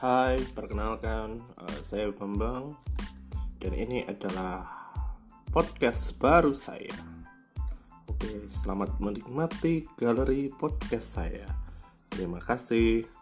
Hai, perkenalkan uh, saya Bambang dan ini adalah podcast baru saya. Oke, selamat menikmati galeri podcast saya. Terima kasih.